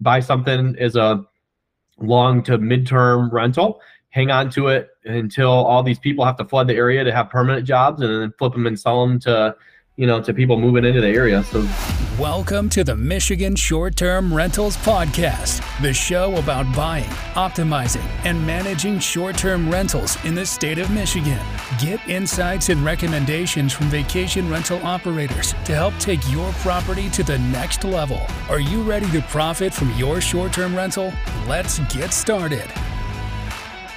buy something as a long to midterm rental, hang on to it until all these people have to flood the area to have permanent jobs, and then flip them and sell them to you know, to people moving into the area. So, welcome to the Michigan Short Term Rentals Podcast, the show about buying, optimizing, and managing short term rentals in the state of Michigan. Get insights and recommendations from vacation rental operators to help take your property to the next level. Are you ready to profit from your short term rental? Let's get started.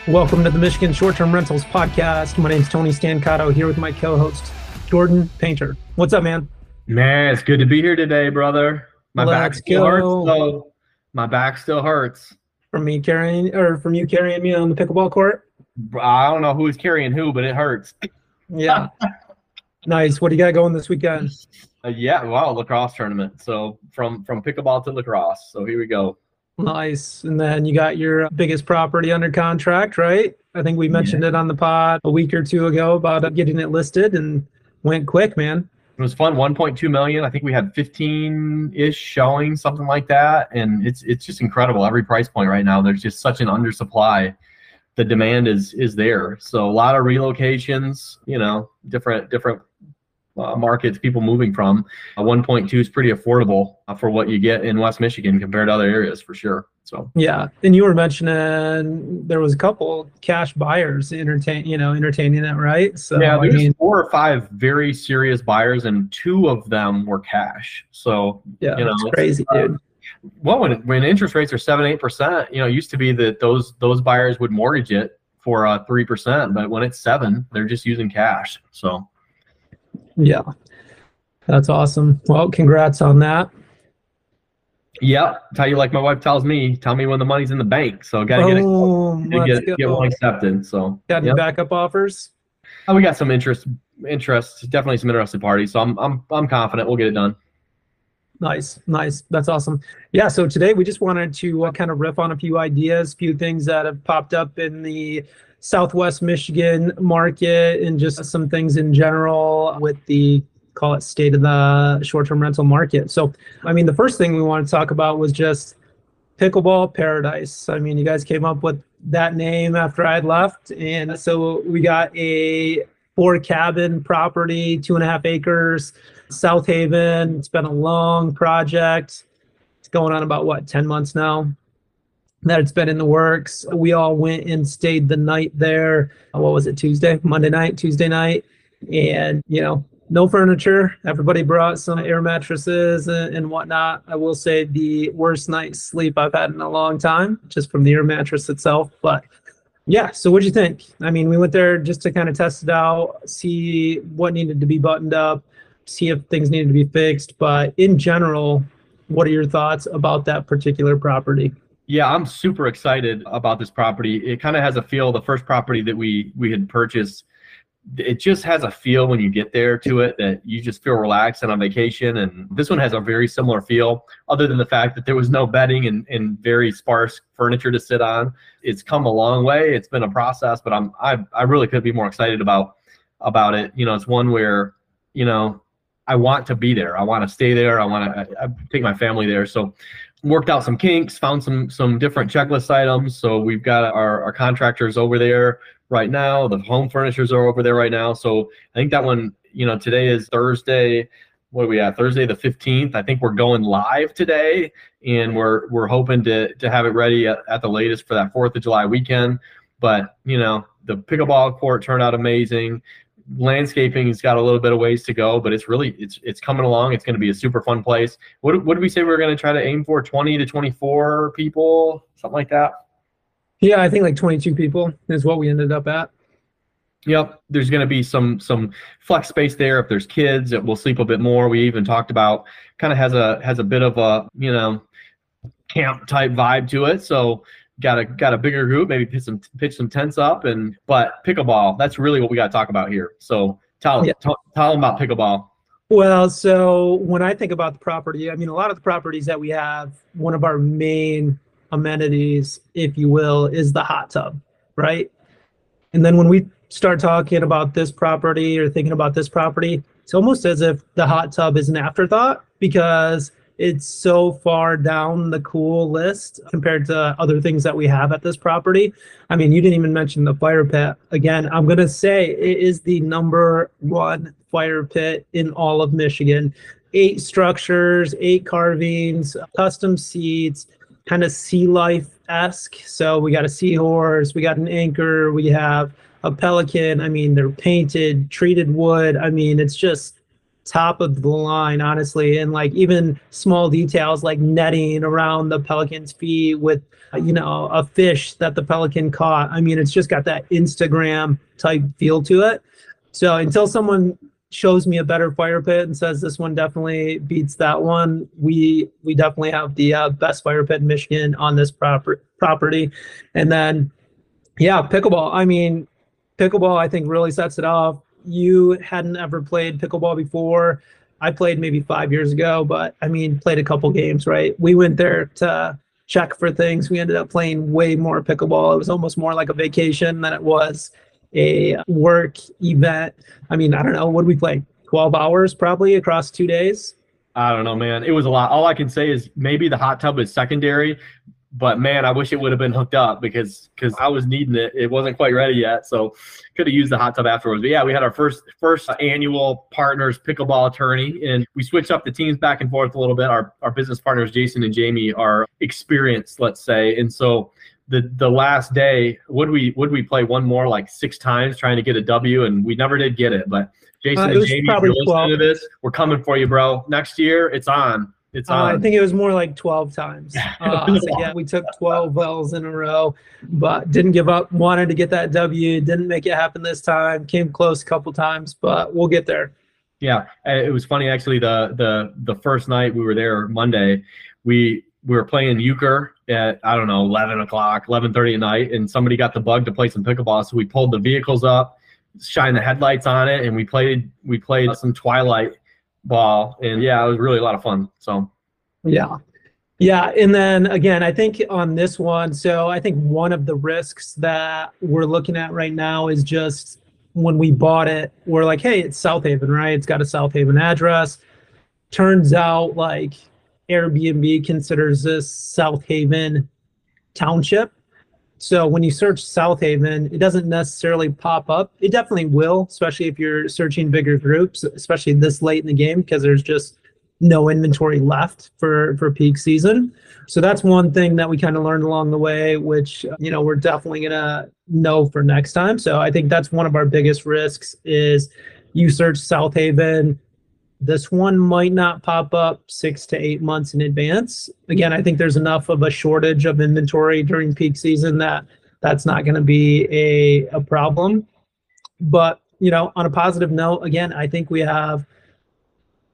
Welcome to the Michigan Short Term Rentals Podcast. My name is Tony Stancato here with my co host, Jordan Painter. What's up, man? Man, it's good to be here today, brother. My Let's back still go. hurts though. My back still hurts. From me carrying or from you carrying me on the pickleball court? I don't know who's carrying who, but it hurts. Yeah. nice. What do you got going this weekend? Uh, yeah, wow, lacrosse tournament. So from from pickleball to lacrosse. So here we go. Nice. And then you got your biggest property under contract, right? I think we mentioned yeah. it on the pod a week or two ago about getting it listed and went quick, man. It was fun. 1.2 million. I think we had 15 ish showing, something like that. And it's it's just incredible. Every price point right now, there's just such an undersupply. The demand is is there. So a lot of relocations. You know, different different uh, markets people moving from. Uh, 1.2 is pretty affordable uh, for what you get in West Michigan compared to other areas for sure. So yeah, and you were mentioning there was a couple cash buyers entertain, you know, entertaining it, right? So yeah, there's I mean, four or five very serious buyers, and two of them were cash. So yeah, you know, it's crazy, uh, dude. Well, when when interest rates are seven eight percent, you know, it used to be that those those buyers would mortgage it for uh three percent, but when it's seven, they're just using cash. So yeah, that's awesome. Well, congrats on that. Yep. Tell you like my wife tells me, tell me when the money's in the bank. So gotta get it, get, get one accepted. So got yep. backup offers? Oh, we got some interest interest, definitely some interested parties. So I'm I'm I'm confident we'll get it done. Nice, nice. That's awesome. Yeah. So today we just wanted to uh, kind of riff on a few ideas, few things that have popped up in the Southwest Michigan market, and just some things in general with the call it state of the short-term rental market. So, I mean, the first thing we want to talk about was just pickleball paradise. I mean, you guys came up with that name after I'd left, and so we got a four cabin property, two and a half acres, South Haven. It's been a long project. It's going on about what ten months now that it's been in the works. We all went and stayed the night there. What was it, Tuesday, Monday night, Tuesday night? And, you know, no furniture. Everybody brought some air mattresses and, and, whatnot. I will say the worst night's sleep I've had in a long time, just from the air mattress itself. But yeah, so what'd you think? I mean, we went there just to kind of test it out, see what needed to be buttoned up, see if things needed to be fixed. But in general, what are your thoughts about that particular property? Yeah, I'm super excited about this property. It kind of has a feel. The first property that we we had purchased it just has a feel when you get there to it that you just feel relaxed and on vacation. And this one has a very similar feel, other than the fact that there was no bedding and, and very sparse furniture to sit on. It's come a long way. It's been a process, but I'm I I really could be more excited about about it. You know, it's one where you know I want to be there. I want to stay there. I want to I, I take my family there. So worked out some kinks, found some some different checklist items. So we've got our, our contractors over there right now. The home furnishers are over there right now. So I think that one, you know, today is Thursday. What are we at? Thursday the 15th. I think we're going live today and we're we're hoping to to have it ready at, at the latest for that 4th of July weekend. But, you know, the pickleball court turned out amazing. Landscaping has got a little bit of ways to go, but it's really it's it's coming along. It's going to be a super fun place. What what did we say we are going to try to aim for? 20 to 24 people, something like that. Yeah, I think like 22 people is what we ended up at. Yep, there's going to be some some flex space there if there's kids. It will sleep a bit more. We even talked about kind of has a has a bit of a you know camp type vibe to it. So got a got a bigger group, maybe pitch some pitch some tents up, and but pickleball. That's really what we got to talk about here. So tell yeah. tell, tell them about pickleball. Well, so when I think about the property, I mean a lot of the properties that we have, one of our main amenities, if you will, is the hot tub, right? And then when we start talking about this property or thinking about this property, it's almost as if the hot tub is an afterthought because it's so far down the cool list compared to other things that we have at this property. I mean, you didn't even mention the fire pit. Again, I'm going to say it is the number one fire pit in all of Michigan. Eight structures, eight carvings, custom seats, kind of sea life esque. So we got a seahorse, we got an anchor, we have a pelican. I mean, they're painted, treated wood. I mean, it's just top of the line, honestly. And like even small details like netting around the pelican's feet with, you know, a fish that the pelican caught. I mean, it's just got that Instagram type feel to it. So until someone shows me a better fire pit and says this one definitely beats that one, we we definitely have the uh, best fire pit in Michigan on this proper property. And then, yeah, pickleball. I mean, pickleball I think really sets it off you hadn't ever played pickleball before, I played maybe five years ago, but I mean, played a couple games, right? We went there to check for things. We ended up playing way more pickleball. It was almost more like a vacation than it was a work event. I mean, I don't know. What did we play? 12 hours probably across two days? I don't know, man. It was a lot. All I can say is maybe the hot tub is secondary, but man, I wish it would have been hooked up because because I was needing it. It wasn't quite ready yet, so could have used the hot tub afterwards. But yeah, we had our first first annual partners pickleball attorney, and we switched up the teams back and forth a little bit. Our our business partners Jason and Jamie are experienced, let's say, and so the the last day would we would we play one more like six times trying to get a W, and we never did get it. But Jason uh, and Jamie, if you're listening to this, we're coming for you, bro. Next year, it's on. It's uh, I think it was more like 12 times. Uh, so yeah, we took 12 wells in a row, but didn't give up. Wanted to get that W. Didn't make it happen this time. Came close a couple times, but we'll get there. Yeah, it was funny actually. The the the first night we were there Monday, we we were playing euchre at I don't know 11 o'clock, 11:30 at night, and somebody got the bug to play some pickleball. So we pulled the vehicles up, shine the headlights on it, and we played we played some Twilight ball. And yeah, it was really a lot of fun. So, yeah. Yeah. And then again, I think on this one, so I think one of the risks that we're looking at right now is just when we bought it, we're like, hey, it's South Haven, right? It's got a South Haven address. Turns out like Airbnb considers this South Haven township. So when you search South Haven, it doesn't necessarily pop up. It definitely will, especially if you're searching bigger groups, especially this late in the game because there's just no inventory left for for peak season. So that's one thing that we kind of learned along the way, which you know we're definitely gonna know for next time. So I think that's one of our biggest risks is you search South Haven, this one might not pop up six to eight months in advance. Again, I think there's enough of a shortage of inventory during peak season that that's not going to be a, a problem. But, you know, on a positive note, again, I think we have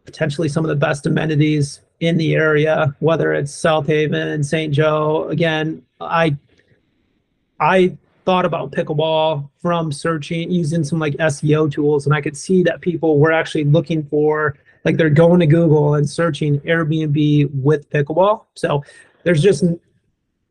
potentially some of the best amenities in the area, whether it's South Haven, St. Joe. Again, I I thought about pickleball from searching using some like SEO tools, and I could see that people were actually looking for like they're going to Google and searching Airbnb with pickleball. So there's just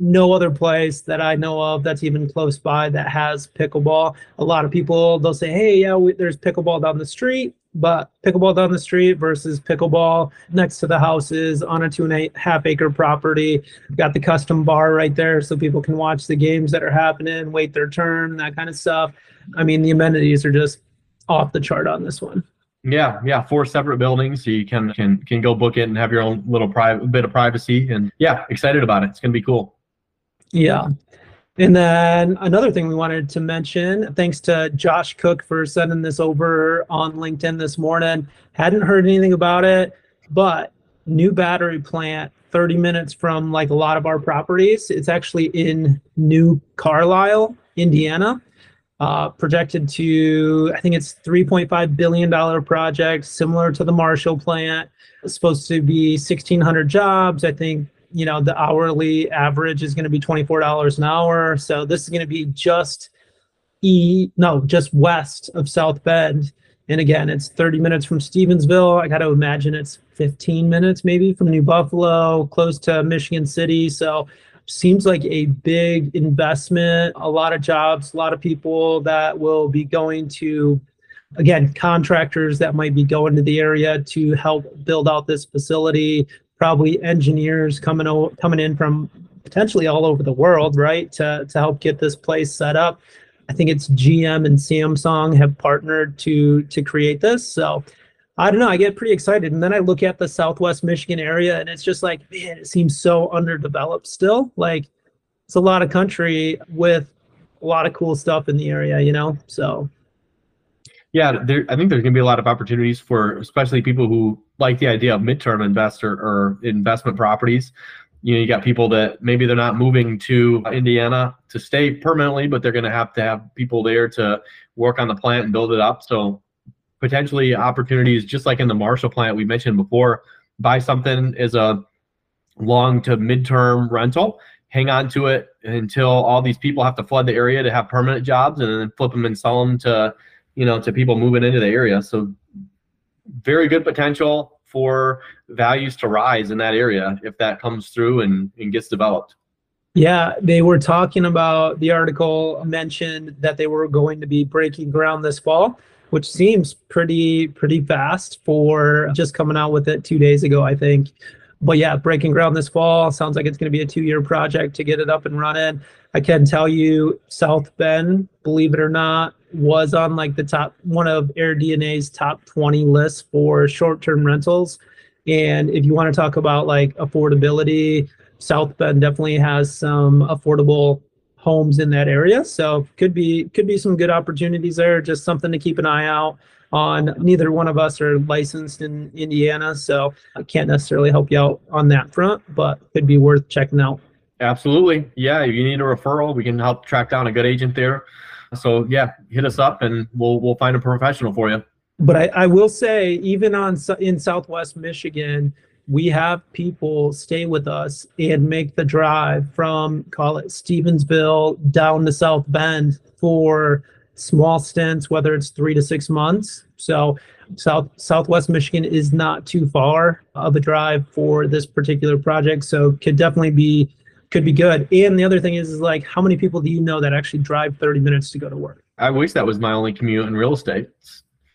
no other place that I know of that's even close by that has pickleball. A lot of people they'll say, "Hey, yeah, we, there's pickleball down the street," but pickleball down the street versus pickleball next to the houses on a two and a half acre property. Got the custom bar right there so people can watch the games that are happening, wait their turn, that kind of stuff. I mean, the amenities are just off the chart on this one. Yeah, yeah, four separate buildings, so you can can can go book it and have your own little private bit of privacy. And yeah, excited about it. It's gonna be cool. Yeah, and then another thing we wanted to mention, thanks to Josh Cook for sending this over on LinkedIn this morning. Hadn't heard anything about it, but new battery plant 30 minutes from like a lot of our properties. It's actually in New Carlisle, Indiana. Uh, projected to, I think it's $3.5 billion project, similar to the Marshall plant. It's supposed to be 1,600 jobs. I think you know the hourly average is going to be $24 an hour. So this is going to be just e no just west of south bend. And again it's 30 minutes from stevensville. I got to imagine it's 15 minutes maybe from new buffalo close to michigan city. So seems like a big investment a lot of jobs a lot of people that will be going to again contractors that might be going to the area to help build out this facility probably engineers coming o- coming in from potentially all over the world, right, to to help get this place set up. I think it's GM and Samsung have partnered to to create this. So I don't know. I get pretty excited, and then I look at the Southwest Michigan area, and it's just like, man, it seems so underdeveloped still. Like it's a lot of country with a lot of cool stuff in the area, you know. So yeah, there, I think there's going to be a lot of opportunities for especially people who like the idea of midterm investor or investment properties. You know, you got people that maybe they're not moving to Indiana to stay permanently, but they're going to have to have people there to work on the plant and build it up. So potentially opportunities, just like in the Marshall plant we mentioned before, buy something as a long to midterm rental, hang on to it until all these people have to flood the area to have permanent jobs, and then flip them and sell them to, you know, to people moving into the area. So very good potential for values to rise in that area if that comes through and, and gets developed. Yeah, they were talking about the article mentioned that they were going to be breaking ground this fall which seems pretty pretty fast for just coming out with it two days ago, I think. But yeah, breaking ground this fall sounds like it's going to be a two-year project to get it up and running. I can tell you, South Bend, believe it or not, was on like the top one of AirDNA's top 20 lists for short-term rentals. And if you want to talk about like affordability, South Bend definitely has some affordable homes in that area. So could be could be some good opportunities there. Just something to keep an eye out on. Neither one of us are licensed in Indiana, so I can't necessarily help you out on that front, but could be worth checking out. Absolutely. Yeah, if you need a referral, we can help track down a good agent there. So yeah, hit us up and we'll we'll find a professional for you. But I, I will say, even on in Southwest Michigan, we have people stay with us and make the drive from call it Stevensville down to South Bend for small stints, whether it's three to six months. So South Southwest Michigan is not too far of a drive for this particular project. So could definitely be could be good. And the other thing is, is like how many people do you know that actually drive 30 minutes to go to work? I wish that was my only commute in real estate.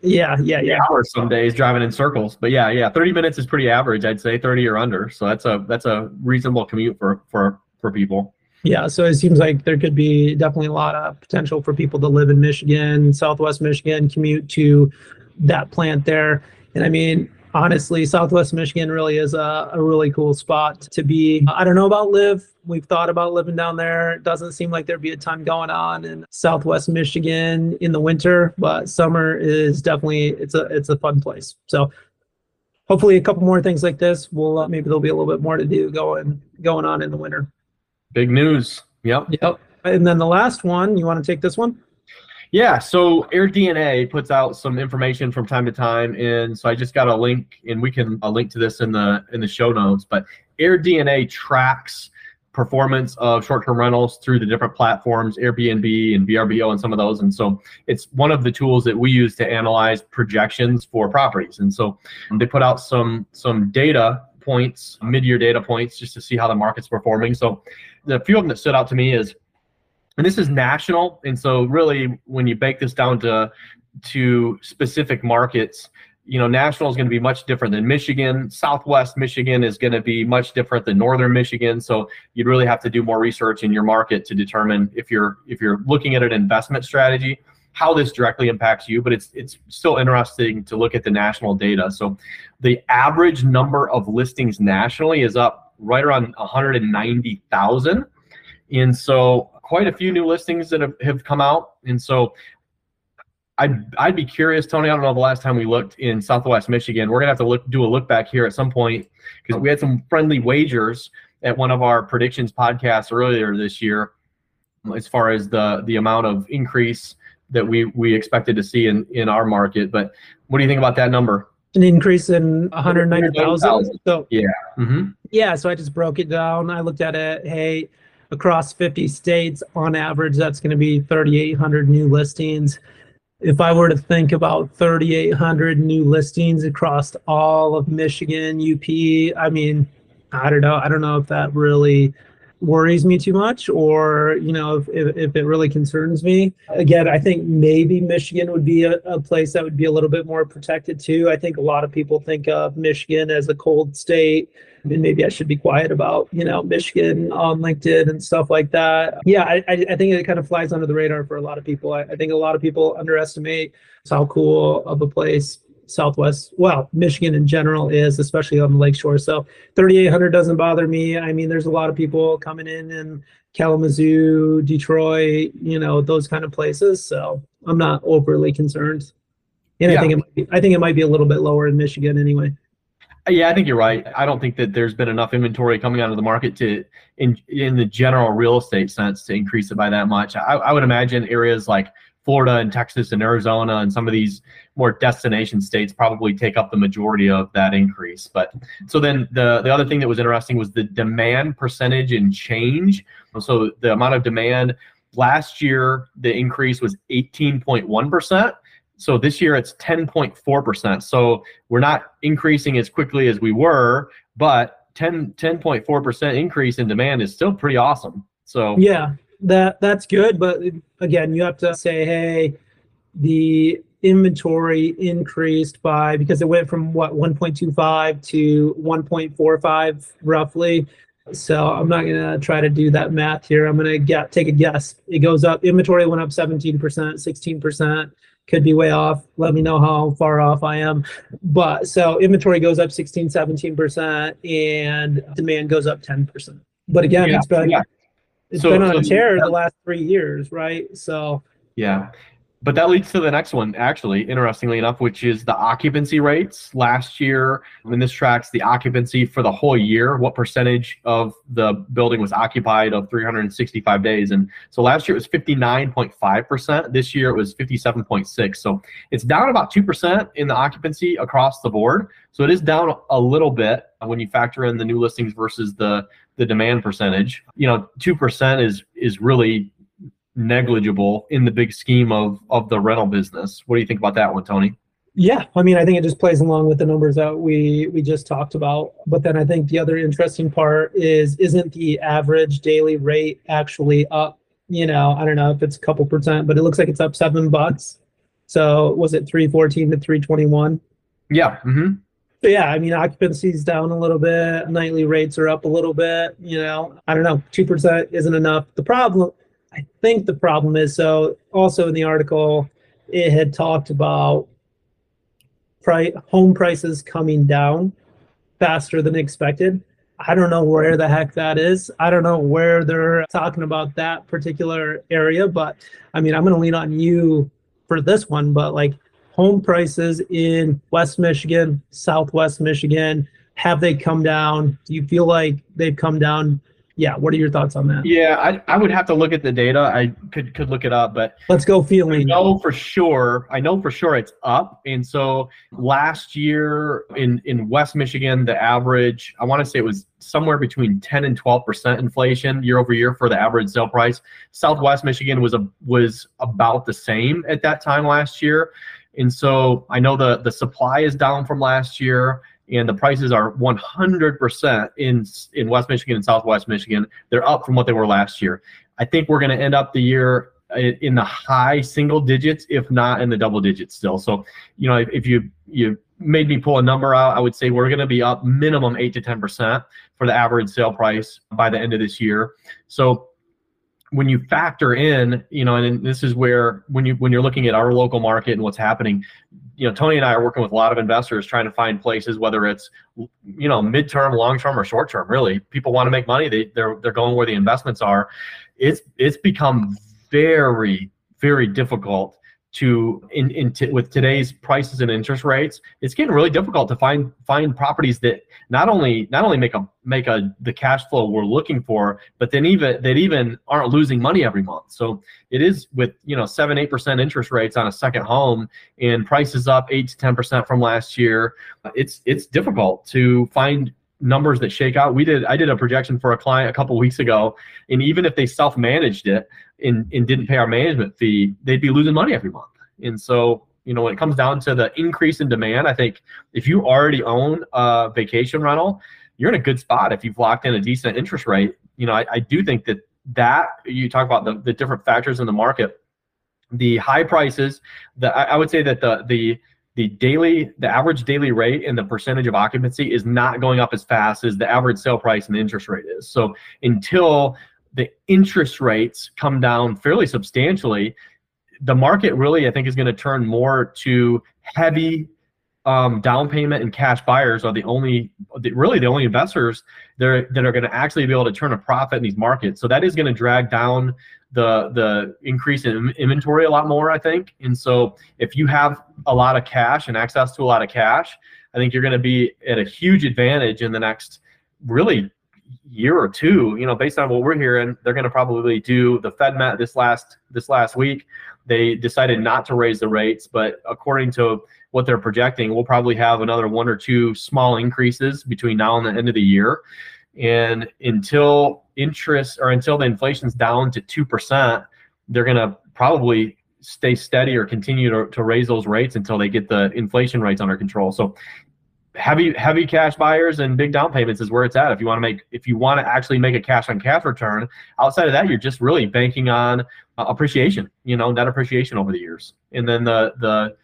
Yeah, yeah, yeah. Hours some days driving in circles, but yeah, yeah, thirty minutes is pretty average. I'd say thirty or under. So that's a that's a reasonable commute for for for people. Yeah, so it seems like there could be definitely a lot of potential for people to live in Michigan, Southwest Michigan, commute to that plant there. And I mean, honestly, Southwest Michigan really is a, a really cool spot to be. I don't know about live. We've thought about living down there. It doesn't seem like there'd be a ton going on in Southwest Michigan in the winter, but summer is definitely it's a it's a fun place. So hopefully a couple more things like this will uh, maybe there'll be a little bit more to do going going on in the winter. Big news. Yep. Yep. And then the last one, you want to take this one? Yeah, so AirDNA puts out some information from time to time, and so I just got a link, and we can a link to this in the in the show notes. But AirDNA tracks performance of short-term rentals through the different platforms, Airbnb and VRBO, and some of those. And so it's one of the tools that we use to analyze projections for properties. And so they put out some some data points, mid-year data points, just to see how the market's performing. So the few of them that stood out to me is and this is national and so really when you break this down to to specific markets you know national is going to be much different than michigan. Southwest michigan is going to be much different than northern michigan so you'd really have to do more research in your market to determine if you're if you're looking at an investment strategy how this directly impacts you but it's it's still interesting to look at the national data. So the average number of listings nationally is up right around 190,000 and so quite a few new listings that have, have come out. And so I'd, I'd be curious, Tony. I don't know the last time we looked in Southwest Michigan. We're gonna have to look do a look back here at some point because we had some friendly wagers at one of our predictions podcasts earlier this year, as far as the the amount of increase that we we expected to see in in our market. But what do you think about that number? An increase in 190,000. So yeah, mm-hmm. yeah. So I just broke it down. I looked at it. Hey, across 50 states. On average, that's going to be 3,800 new listings. If I were to think about 3,800 new listings across all of Michigan, UP, I mean, I don't know. I don't know if that really worries me too much or you know if, if, if, it really concerns me. Again i think maybe michigan would be a, a, place that would be a little bit more protected too. I think a lot of people think of michigan as a cold state and maybe i should be quiet about you know michigan on linkedin and stuff like that. Yeah i, I think it kind of flies under the radar for a lot of people. I, I think a lot of people underestimate how cool of a place Southwest, well, Michigan in general is, especially on the lakeshore. So 3,800 doesn't bother me. I mean, there's a lot of people coming in in Kalamazoo, Detroit, you know, those kind of places. So I'm not overly concerned. And yeah. I think it might be, I think it might be a little bit lower in Michigan anyway. Yeah, I think you're right. I don't think that there's been enough inventory coming out of the market to, in in the general real estate sense, to increase it by that much. I, I would imagine areas like Florida and Texas and Arizona and some of these more destination states probably take up the majority of that increase. But so then the the other thing that was interesting was the demand percentage and change. So the amount of demand last year the increase was 18.1%. So this year it's 10.4%. So we're not increasing as quickly as we were, but 10 10.4% increase in demand is still pretty awesome. So Yeah that that's good but again you have to say hey the inventory increased by because it went from what 1.25 to 1.45 roughly. So i'm not going to try to do that math here. I'm going to get take a guess. It goes up inventory went up 17% 16% could be way off. Let me know how far off i am. But so inventory goes up 16 17% and demand goes up 10% but again yeah, it's yeah it's so, been on so a tear that, the last three years, right? So yeah. But that leads to the next one, actually, interestingly enough, which is the occupancy rates. Last year, and this tracks the occupancy for the whole year, what percentage of the building was occupied of 365 days. And so last year it was 59.5%. This year it was 57.6. So it's down about 2% in the occupancy across the board. So it is down a little bit when you factor in the new listings versus the the demand percentage. You know, two percent is is really negligible in the big scheme of of the rental business. What do you think about that one, Tony? Yeah, I mean, I think it just plays along with the numbers that we we just talked about. But then I think the other interesting part is isn't the average daily rate actually up? You know, I don't know if it's a couple percent, but it looks like it's up seven bucks. So was it three fourteen to three twenty one? Yeah. Mm-hmm. But yeah, I mean, occupancy's down a little bit. Nightly rates are up a little bit. You know, I don't know. Two percent isn't enough. The problem, I think, the problem is so. Also in the article, it had talked about price home prices coming down faster than expected. I don't know where the heck that is. I don't know where they're talking about that particular area, but I mean, I'm going to lean on you for this one. But like, home prices in West Michigan, Southwest Michigan? Have they come down? Do you feel like they've come down? Yeah, what are your thoughts on that? Yeah, I, I would have to look at the data. I could could look it up, but let's go feeling. I know for sure. I know for sure it's up. And so last year in in West Michigan, the average I want to say it was somewhere between 10 and 12 percent inflation year over year for the average sale price. Southwest Michigan was a was about the same at that time last year. And so I know the the supply is down from last year and the prices are 100% in in West Michigan and Southwest Michigan. They're up from what they were last year. I think we're going to end up the year in the high single digits, if not in the double digits still. So, you know, if, if you you made me pull a number out, I would say we're going to be up minimum eight to ten percent for the average sale price by the end of this year. So when you factor in, you know, and this is where when you when you're looking at our local market and what's happening, you know, Tony and I are working with a lot of investors trying to find places, whether it's you know midterm, long term, or short term. Really, people want to make money. They they're they're going where the investments are. It's it's become very very difficult to in, in t- with today's prices and interest rates it's getting really difficult to find find properties that not only not only make a make a the cash flow we're looking for but then even that even aren't losing money every month so it is with you know 7 8% interest rates on a second home and prices up 8 to 10% from last year it's it's difficult to find numbers that shake out. We did I did a projection for a client a couple weeks ago, and even if they self-managed it and, and didn't pay our management fee, they'd be losing money every month. And so, you know, when it comes down to the increase in demand, I think if you already own a vacation rental, you're in a good spot if you've locked in a decent interest rate you know, I, I do think that that you talk about the, the different factors in the market, the high prices, the I, I would say that the the the daily the average daily rate and the percentage of occupancy is not going up as fast as the average sale price and the interest rate is. So until the interest rates come down fairly substantially, the market really I think is going to turn more to heavy um, down payment and cash buyers are the only, really the only investors that are, that are going to actually be able to turn a profit in these markets. So that is going to drag down the the increase in inventory a lot more, I think. And so if you have a lot of cash and access to a lot of cash, I think you're going to be at a huge advantage in the next really year or two. You know, based on what we're hearing, they're going to probably do the Fed met this last this last week. They decided not to raise the rates, but according to what they're projecting, we'll probably have another one or two small increases between now and the end of the year. And until interest or until the inflation's down to 2%, they're going to probably stay steady or continue to, to raise those rates until they get the inflation rates under control. So heavy heavy cash buyers and big down payments is where it's at. If you want to make if you want to actually make a cash on cash return outside of that you're just really banking on uh, appreciation you know net appreciation over the years. And then the the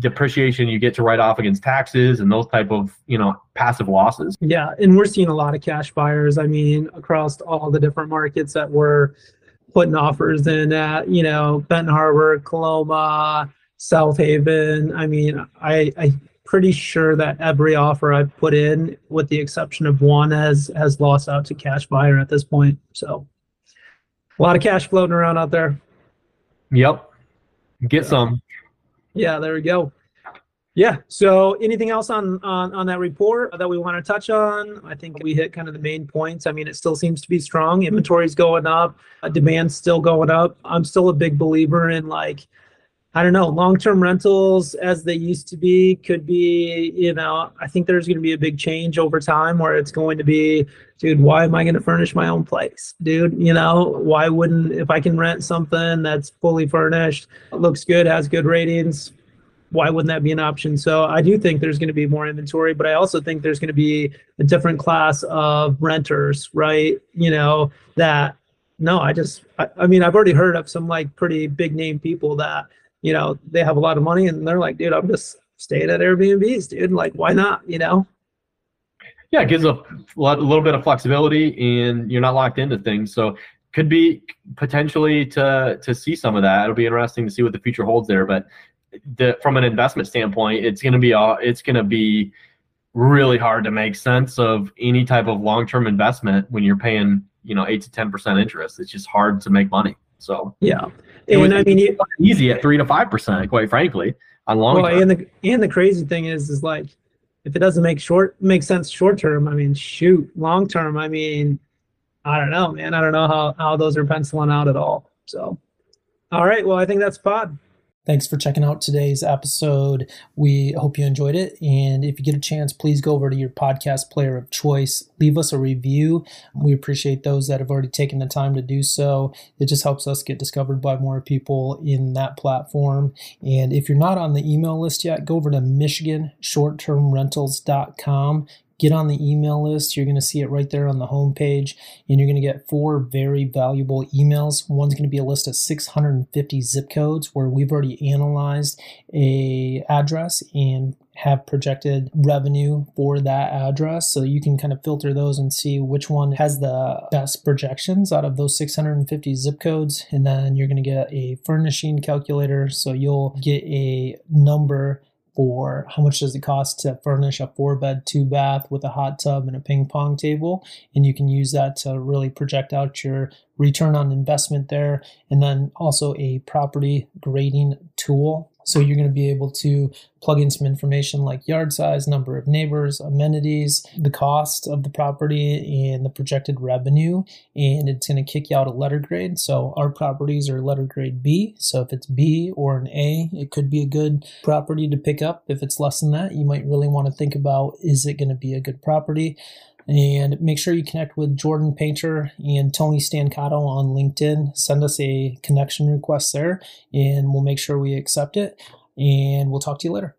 depreciation you get to write off against taxes and those type of you know passive losses. Yeah and we're seeing a lot of cash buyers i mean across all the different markets that we're putting offers in at you know benton harbor coloma south haven. I mean i i pretty sure that every offer i've put in with the exception of one has has lost out to cash buyer at this point so a lot of cash floating around out there yep get some yeah, there we go. Yeah. So, anything else on on on that report that we want to touch on? I think we hit kind of the main points. I mean, it still seems to be strong. Inventory's going up. Uh, demand's still going up. I'm still a big believer in like, I don't know, long-term rentals as they used to be could be. You know, I think there's going to be a big change over time where it's going to be, dude. Why am I going to furnish my own place, dude? You know, why wouldn't if I can rent something that's fully furnished, looks good, has good ratings why wouldn't that be an option? So I do think there's going to be more inventory, but I also think there's going to be a different class of renters, right? You know, that no, I just, I, I mean, I've already heard of some like pretty big name people that, you know, they have a lot of money and they're like, dude, I'm just staying at Airbnbs, dude. Like, why not? You know? Yeah, it gives a, lot, a little bit of flexibility and you're not locked into things. So could be potentially to to see some of that. It'll be interesting to see what the future holds there. But the from an investment standpoint, it's to be all it's to be really hard to make sense of any type of long-term investment when you're paying you know eight to ten percent interest. It's just hard to make money. So yeah, and I mean easy at three to five percent, quite frankly, on long. Well, and the and the crazy thing is, is like if it doesn't make short make sense short term, I mean, shoot, long term, I mean, I don't know, man. I don't know how how those are penciling out at all. So, all right, well, I think that's pod. Thanks for checking out today's episode. We hope you enjoyed it. And if you get a chance, please go over to your podcast player of choice, leave us a review. We appreciate those that have already taken the time to do so. It just helps us get discovered by more people in that platform. And if you're not on the email list yet, go over to MichiganShortTermRentals.com get on the email list. You're going to see it right there on the homepage, and you're going to get four very valuable emails. One's going to be a list of 650 zip codes where we've already analyzed a address and have projected revenue for that address. So you can kind of filter those and see which one has the best projections out of those 650 zip codes. And then you're going to get a furnishing calculator. So you'll get a number for how much does it cost to furnish a four bed, two bath with a hot tub and a ping pong table. And you can use that to really project out your return on investment there. And then also a property grading tool so you're going to be able to plug in some information like yard size, number of neighbors, amenities, the cost of the property, and the projected revenue. And it's going to kick you out a letter grade. So our properties are letter grade B. So if it's B or an A, it could be a good property to pick up. If it's less than that, you might really want to think about is it going to be a good property? And make sure you connect with Jordan Painter and Tony Stancato on LinkedIn. Send us a connection request there, and we'll make sure we accept it. And we'll talk to you later.